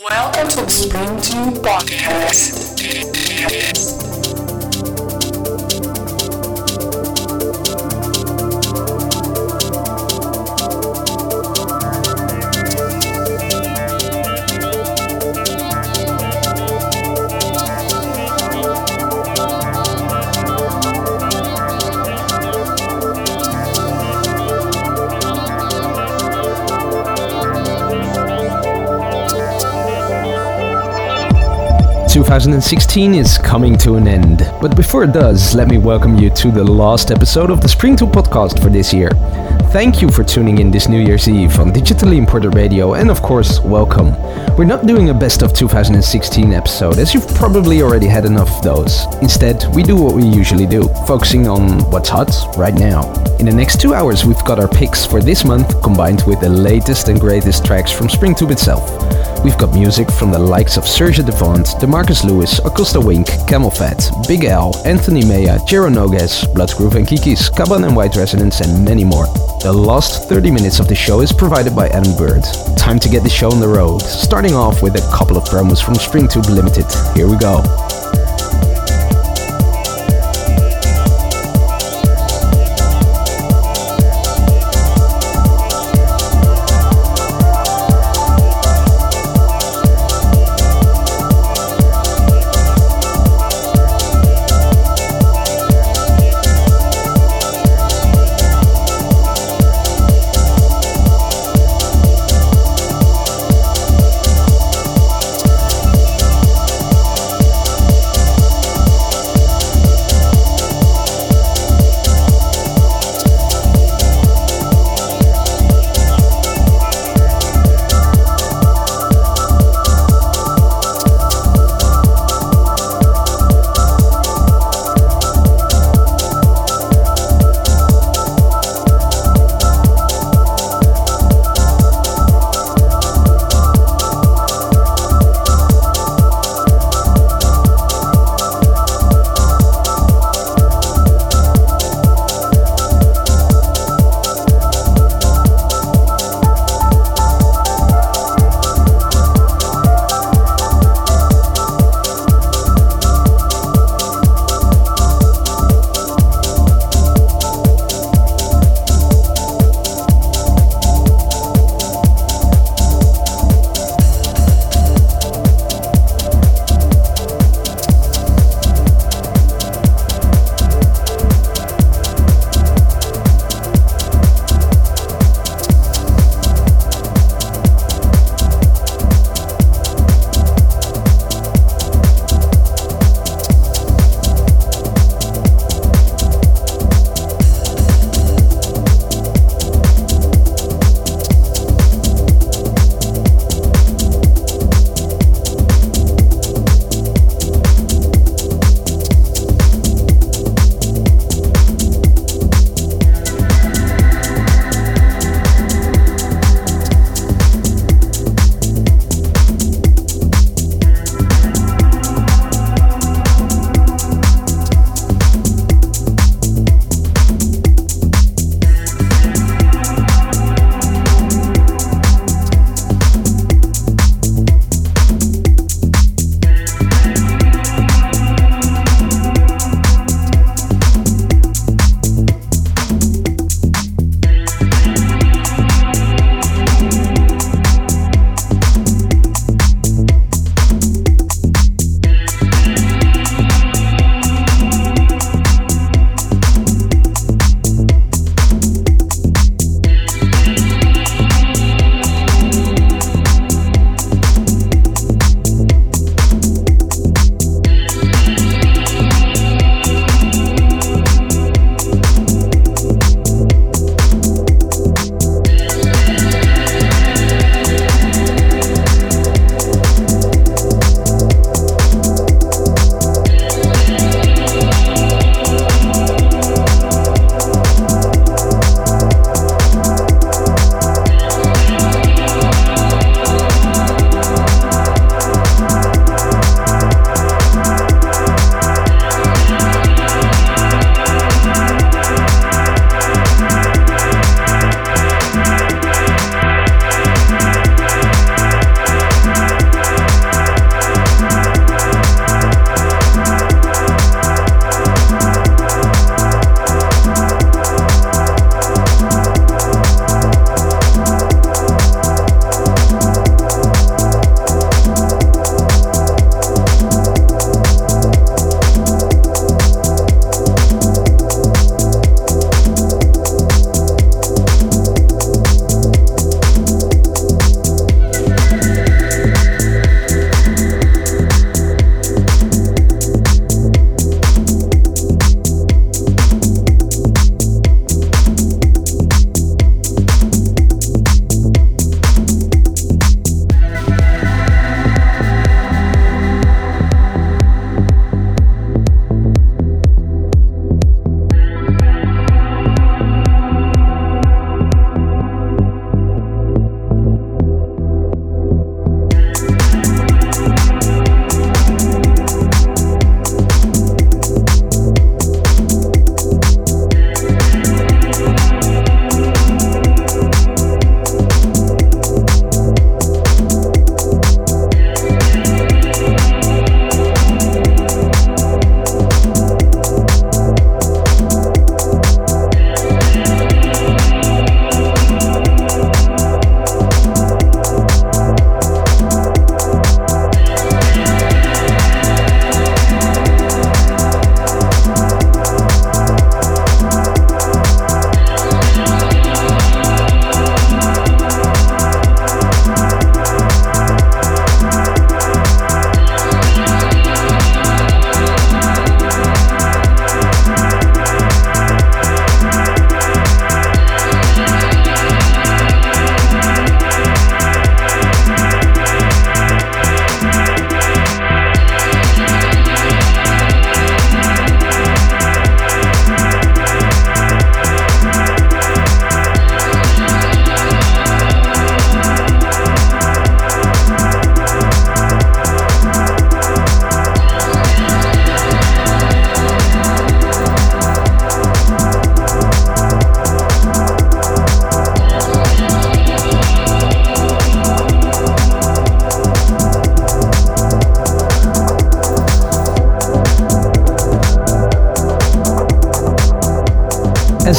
Welcome to the Springtube Podcast. Two thousand and sixteen is coming to an end, but before it does, let me welcome you to the last episode of the Springtube podcast for this year. Thank you for tuning in this New Year's Eve on Digitally Imported Radio, and of course, welcome. We're not doing a best of 2016 episode, as you've probably already had enough of those. Instead, we do what we usually do, focusing on what's hot right now. In the next two hours, we've got our picks for this month combined with the latest and greatest tracks from Springtube itself. We've got music from the likes of Serge Devant, DeMarcus Lewis, Acosta Wink, CamelPhat, Big L, Anthony Maya, Jero Nogues, Bloodsgroove and Kikis, Caban and White Resonance, and many more. The last 30 minutes of the show is provided by Adam Bird. Time to get the show on the road, starting off with a couple of promos from Springtube Limited. Here we go.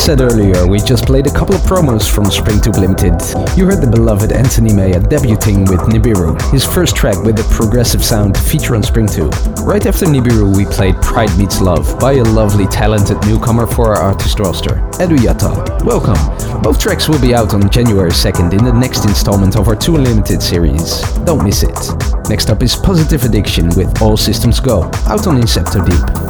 Said earlier, we just played a couple of promos from Springtube Limited. You heard the beloved Anthony Maya debuting with Nibiru, his first track with a progressive sound feature on Springtube. Right after Nibiru, we played Pride Meets Love by a lovely talented newcomer for our artist roster, Edu Yatta. Welcome. Both tracks will be out on January 2nd in the next installment of our 2 Unlimited series. Don't miss it. Next up is Positive Addiction with All Systems Go, out on Inceptor Deep.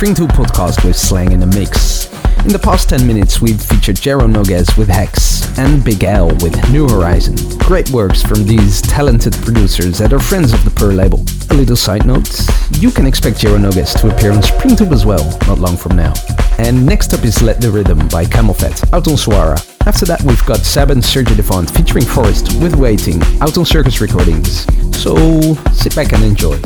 Listening to podcast with Slang in the Mix. In the past 10 minutes, we've featured Jero Noguez with Hex and Big L with New Horizon. Great works from these talented producers that are friends of the Pearl label. A little side note, you can expect Jero Noguez to appear on Springtube as well, not long from now. And next up is Let the Rhythm by CamelPhat, out on Suara. After that, we've got Seb and Sergio Devant featuring Forest with Waiting, out on Circus Recordings. So sit back and enjoy.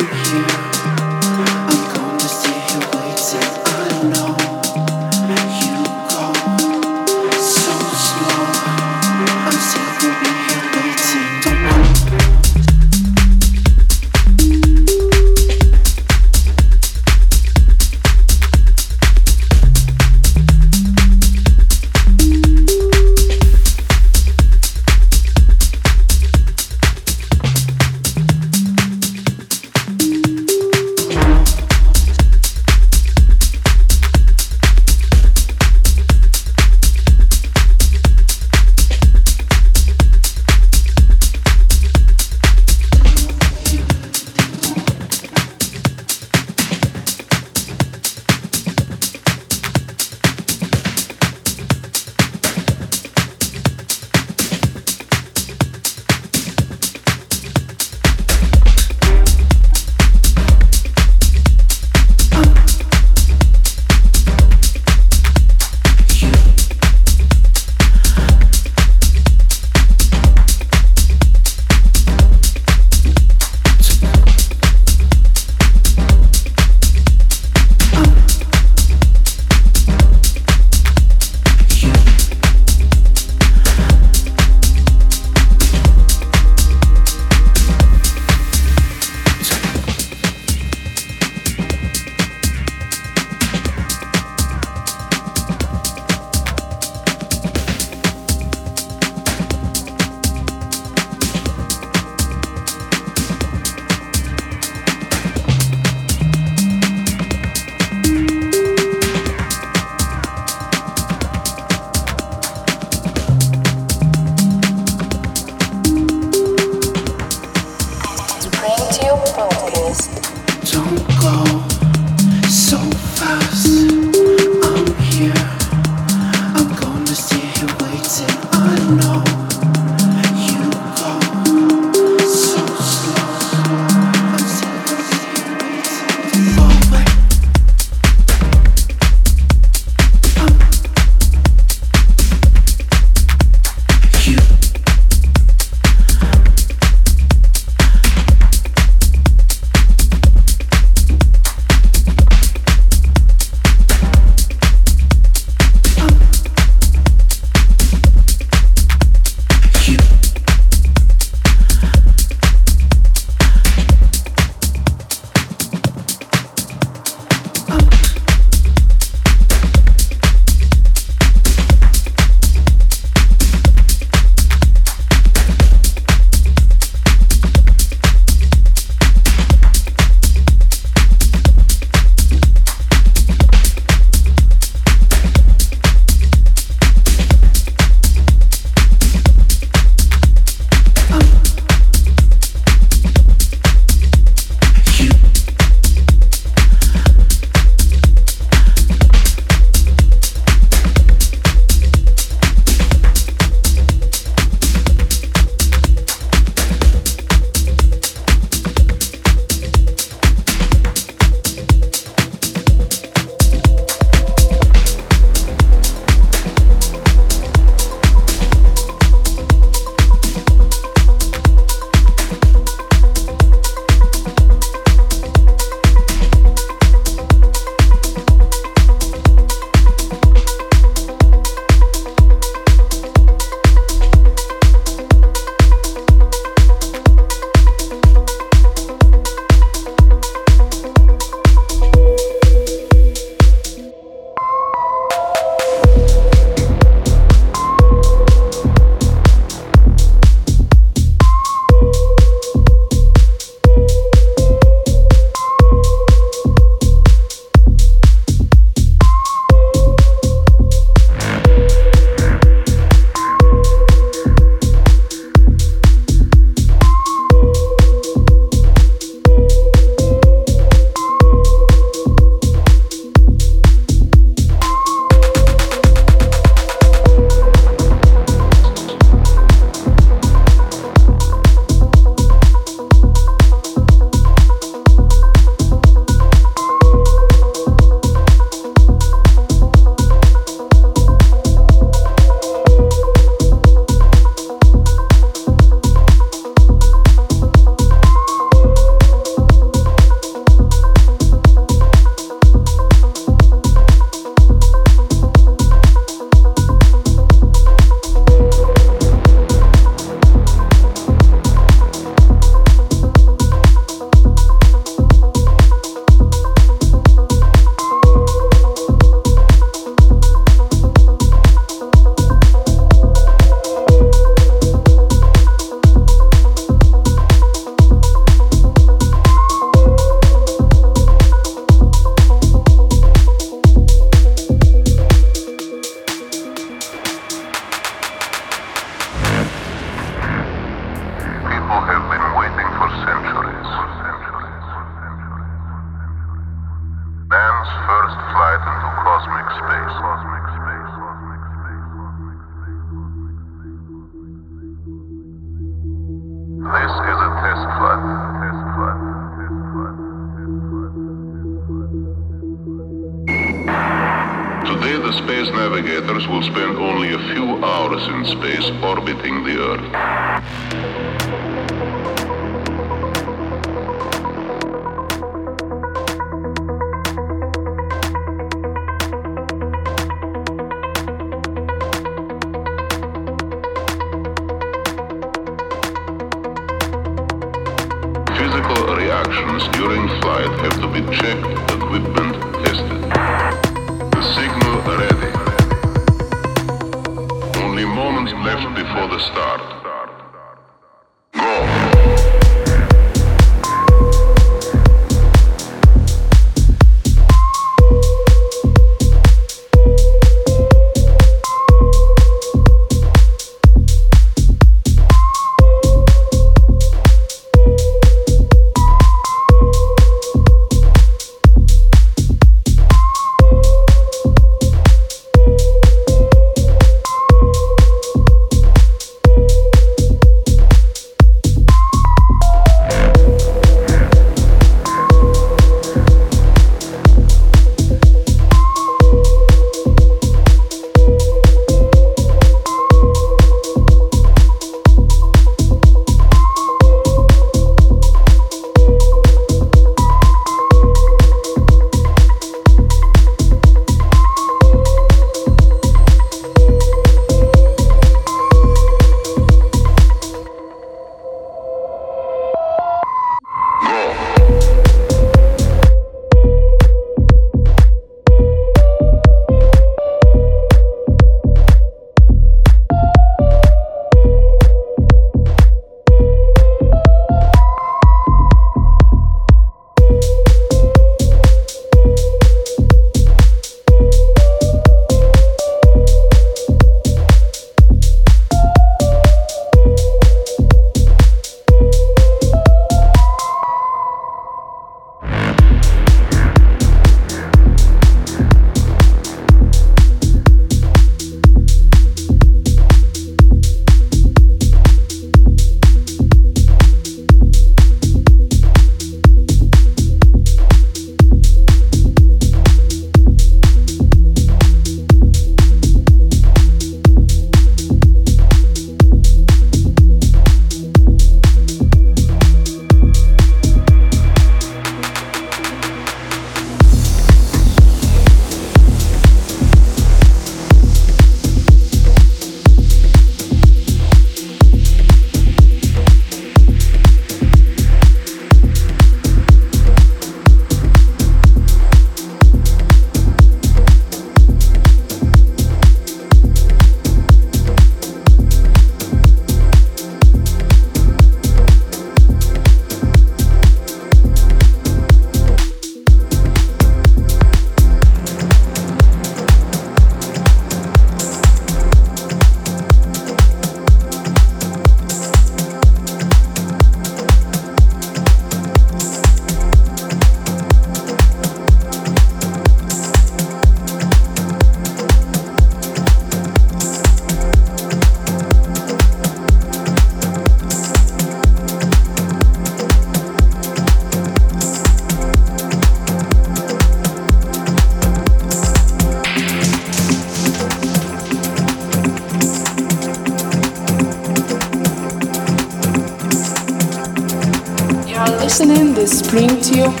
Spring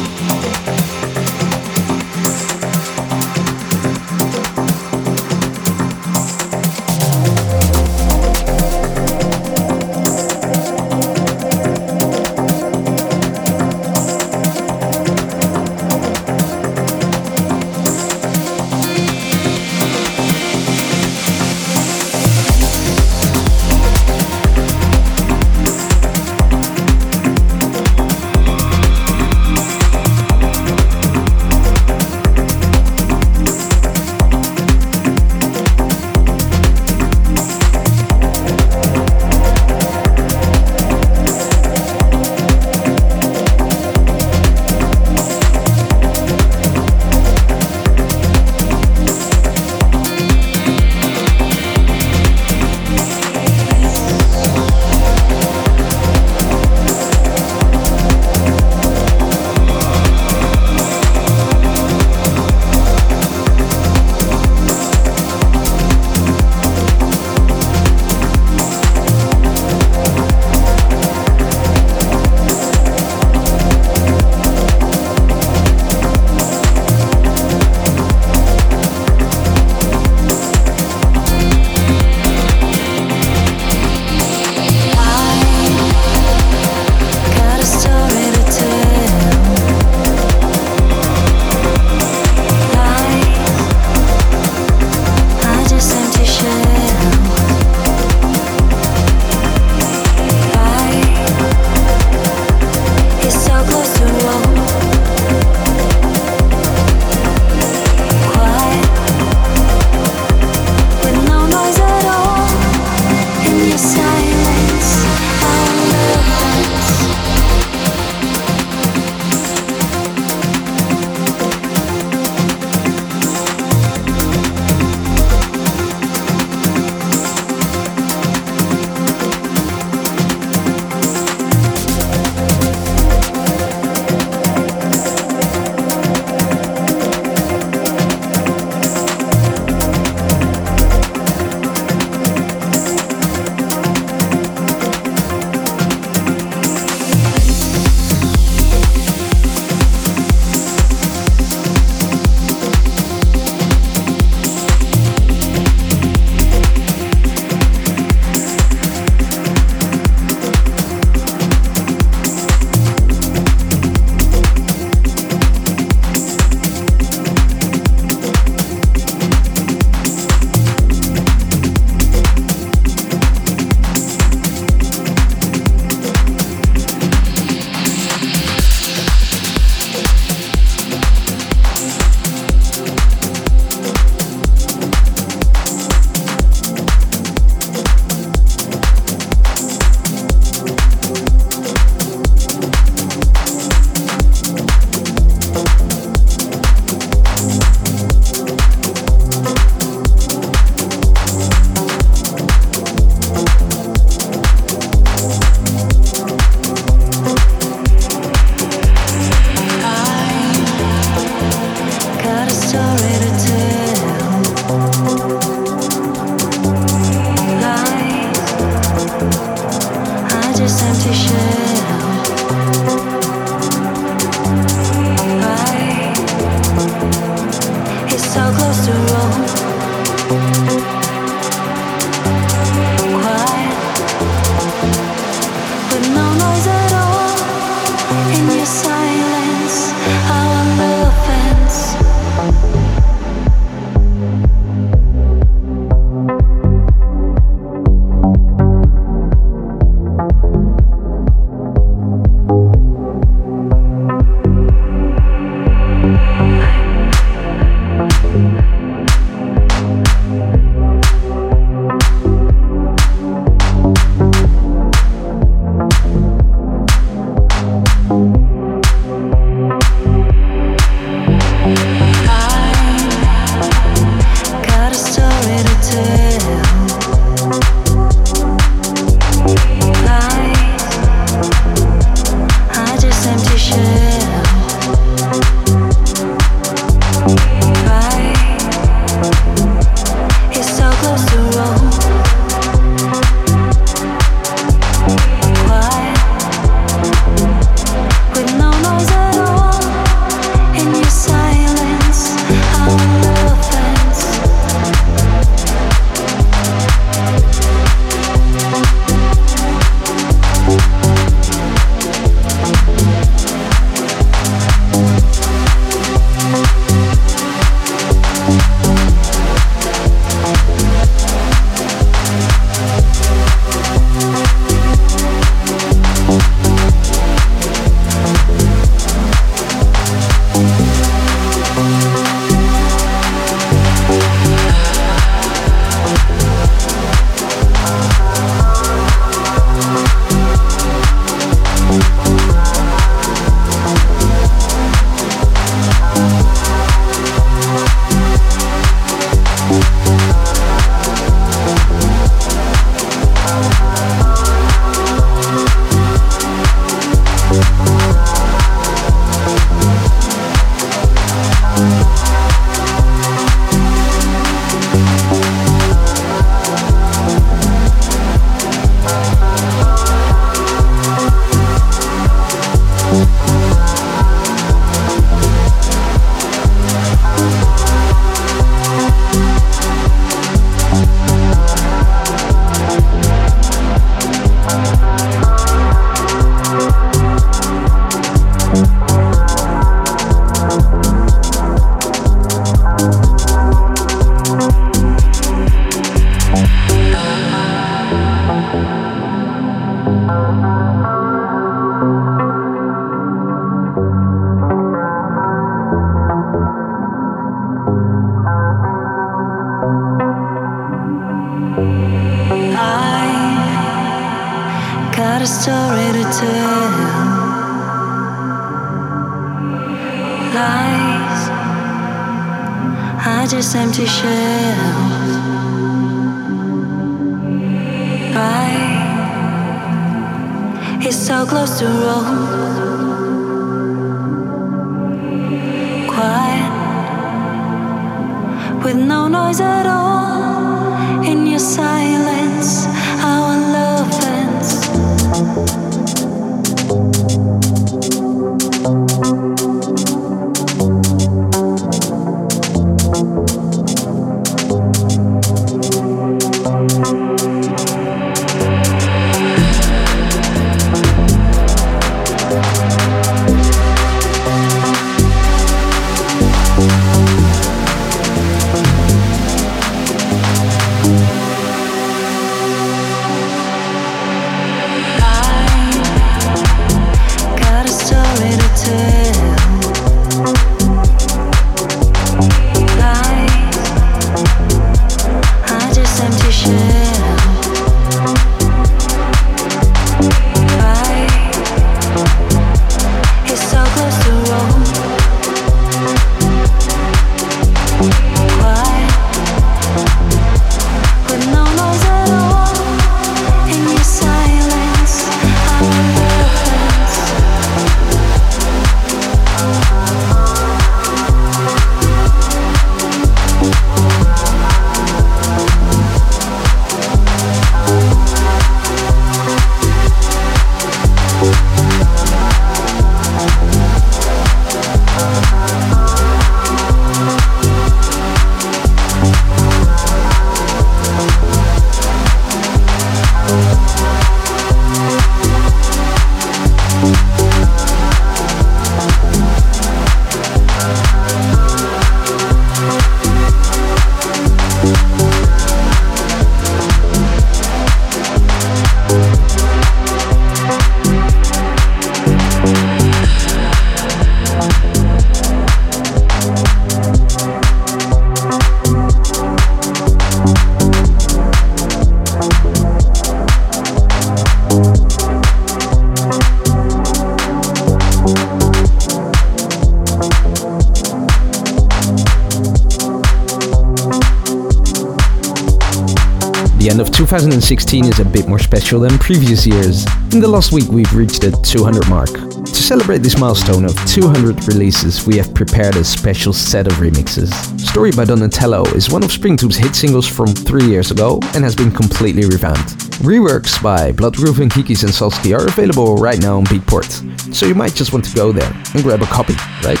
2016 is a bit more special than previous years. In the last week, we've reached the 200 mark. To celebrate this milestone of 200 releases, we have prepared a special set of remixes. Story by Donatello is one of Springtube's hit singles from three years ago and has been completely revamped. Reworks by Bloodgroove and Kikis and Solsky are available right now on Beatport, so you might just want to go there and grab a copy, right?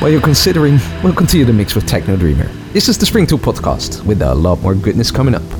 While you're considering, we'll continue the mix with Techno Dreamer. This is the Springtube podcast with a lot more goodness coming up.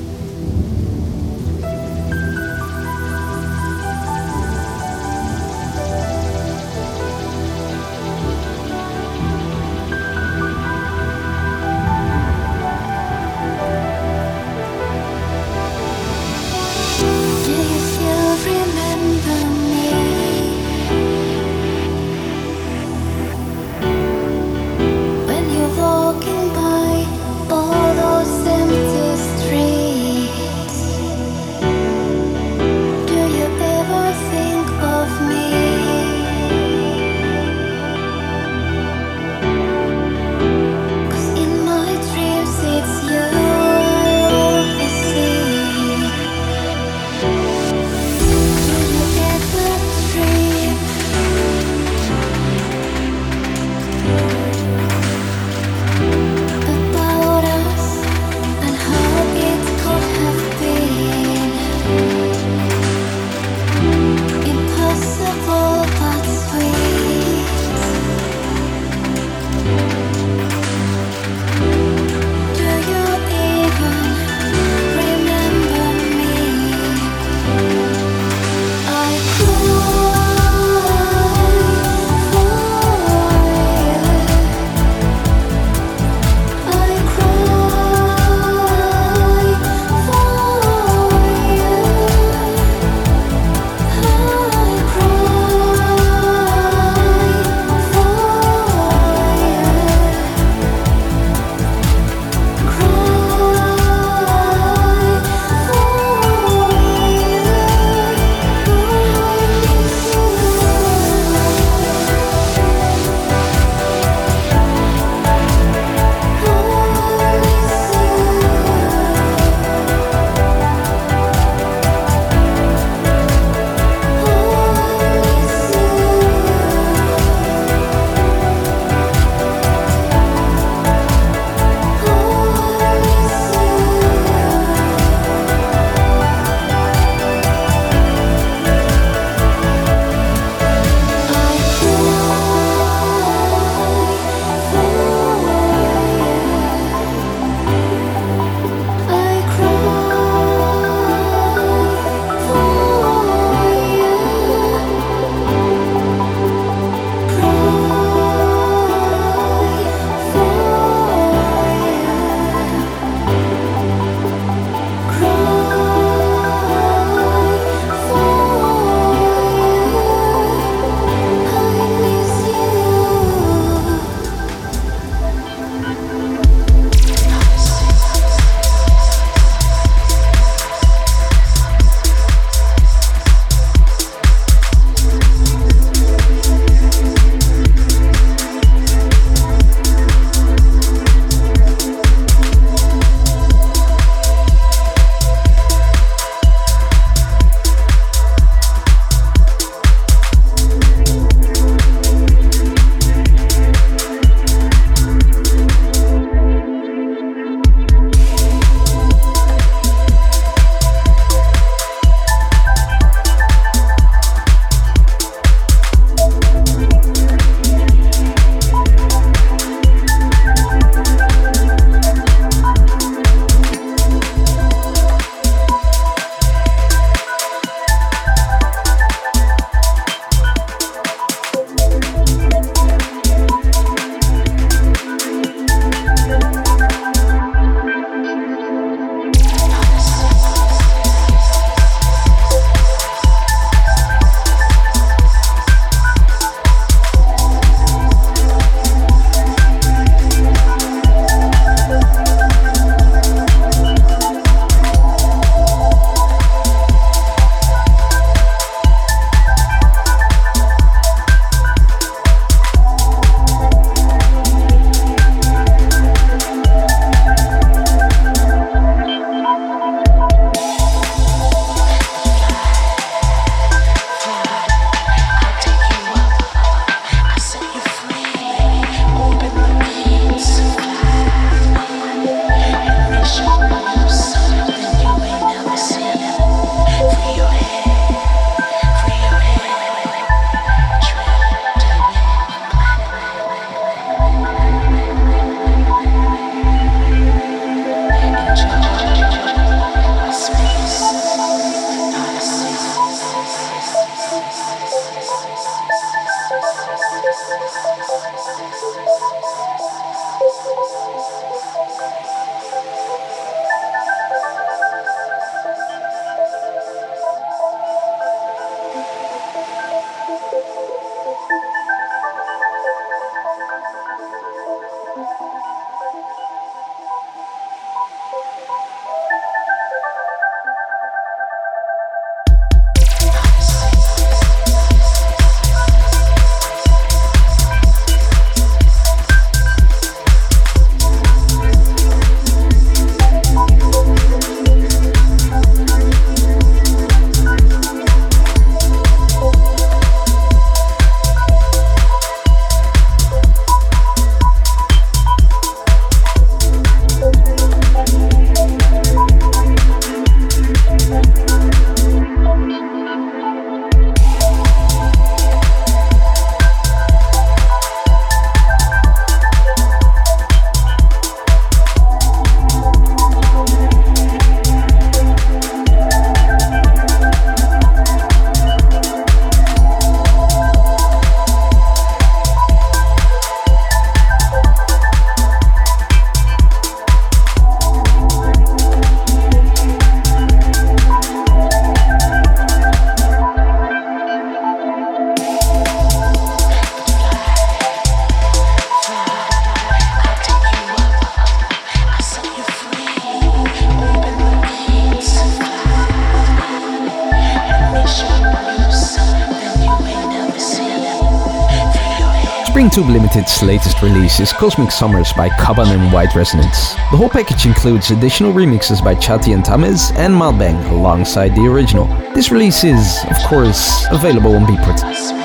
Latest release is Cosmic Summers by Kaban and White Resonance. The whole package includes additional remixes by Chati and Tamez and Malbang alongside the original. This release is, of course, available on Beatport.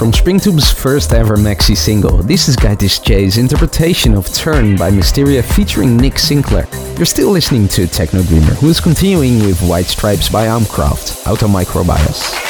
From Springtube's first ever maxi single. This is Guy J's interpretation of Turn by Mysteria featuring Nick Sinclair. You're still listening to Techno Dreamer, who is continuing with White Stripes by Armcraft, Auto Microbios.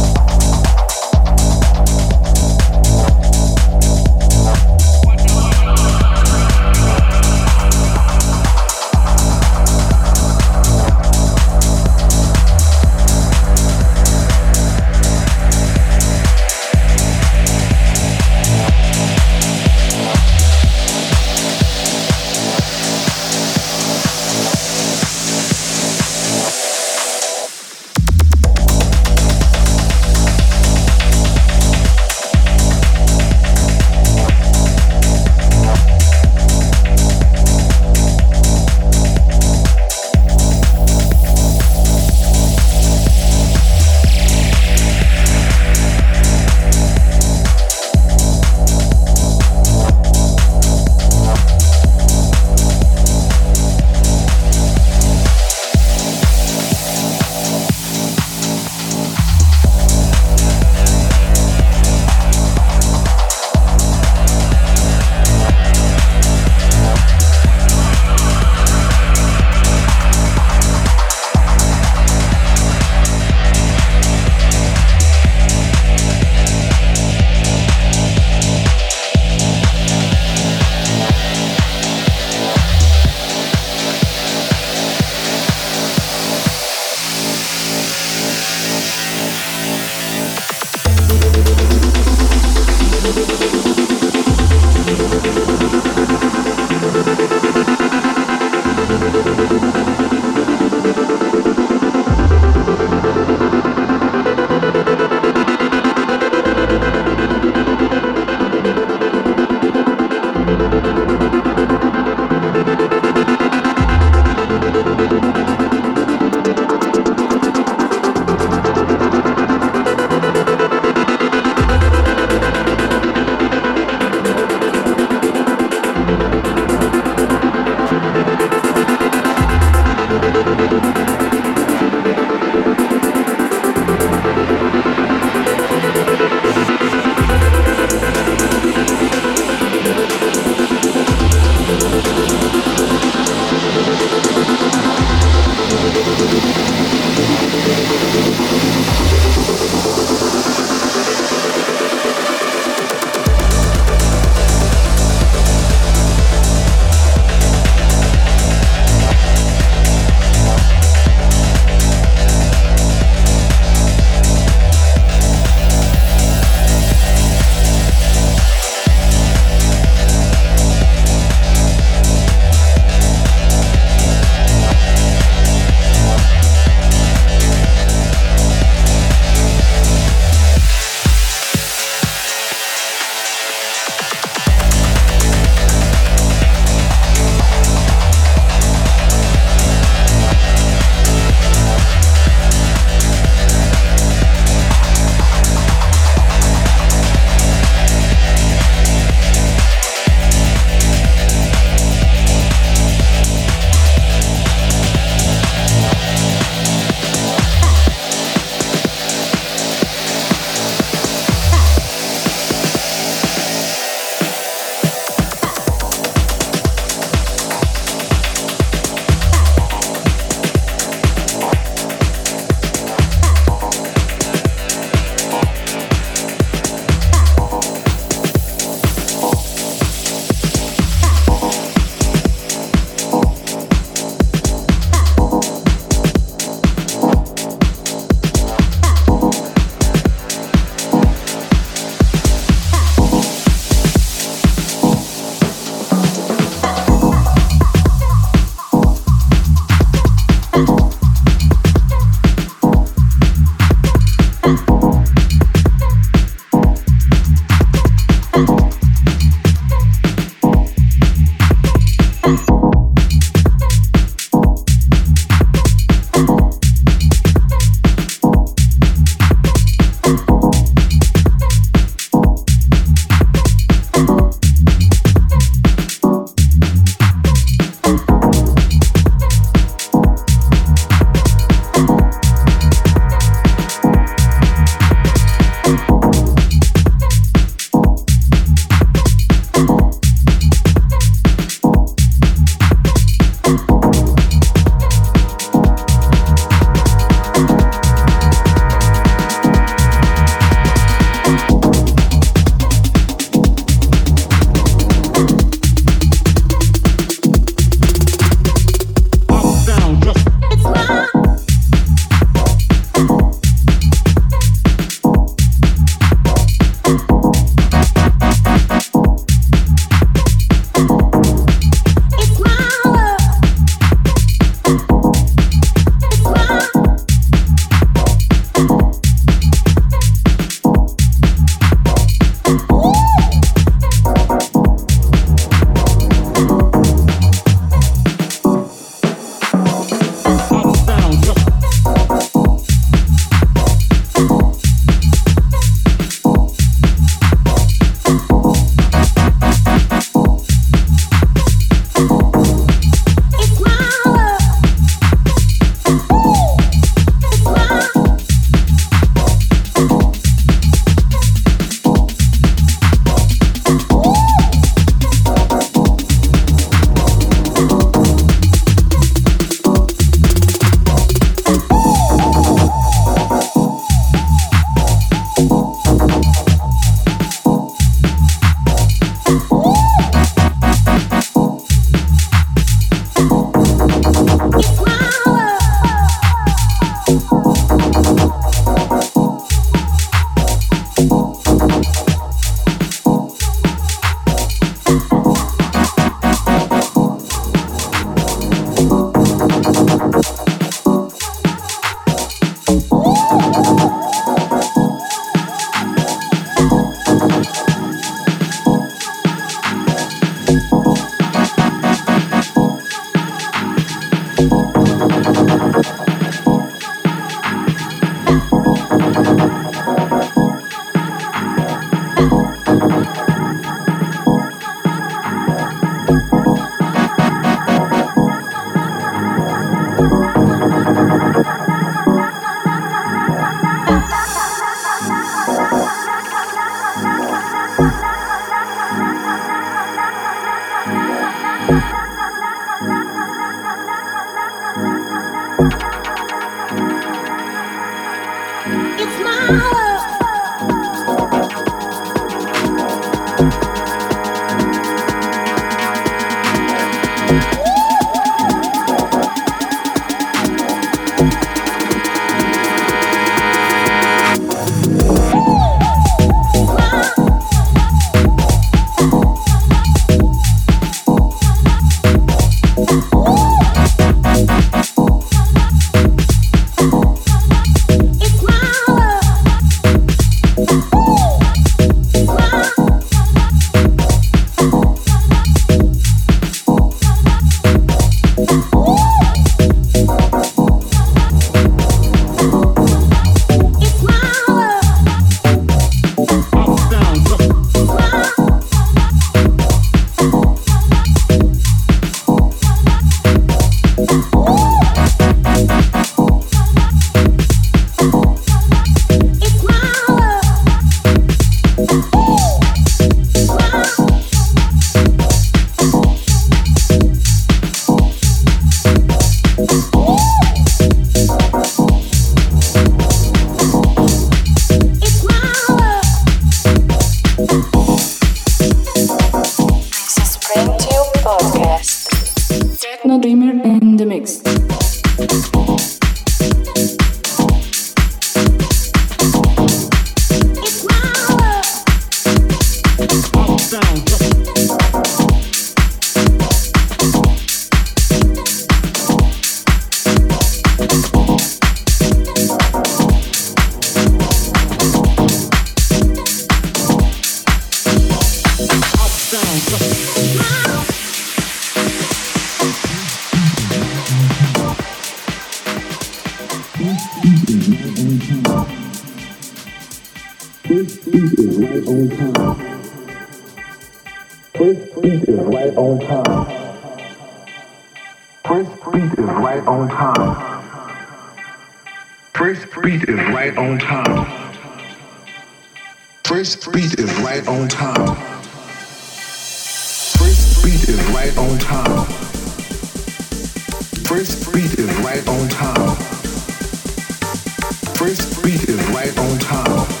Beat is right on time.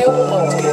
Eu nome.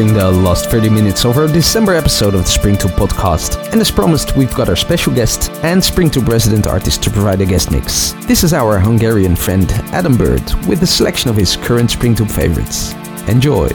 Entering the last 30 minutes of our December episode of the Springtube podcast, and as promised, we've got our special guest and Springtube resident artist to provide a guest mix. This is our Hungarian friend Adam Bird with a selection of his current Springtube favorites. Enjoy!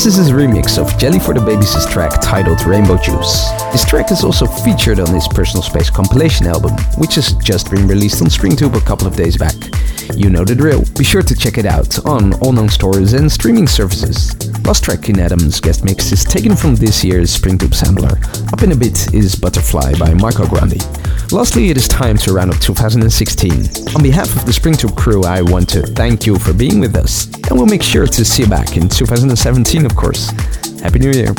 This is his remix of Jelly for the Babies' track titled Rainbow Juice. This track is also featured on his Personal Space compilation album, which has just been released on Springtube a couple of days back. You know the drill. Be sure to check it out on all known stores and streaming services. Last track in Adam's guest mix is taken from this year's Springtube sampler. Up in a bit is Butterfly by Marco Grandi. Lastly, it is time to round up 2016. On behalf of the Springtube crew, I want to thank you for being with us, and we'll make sure to see you back in 2017, of course. Happy New Year!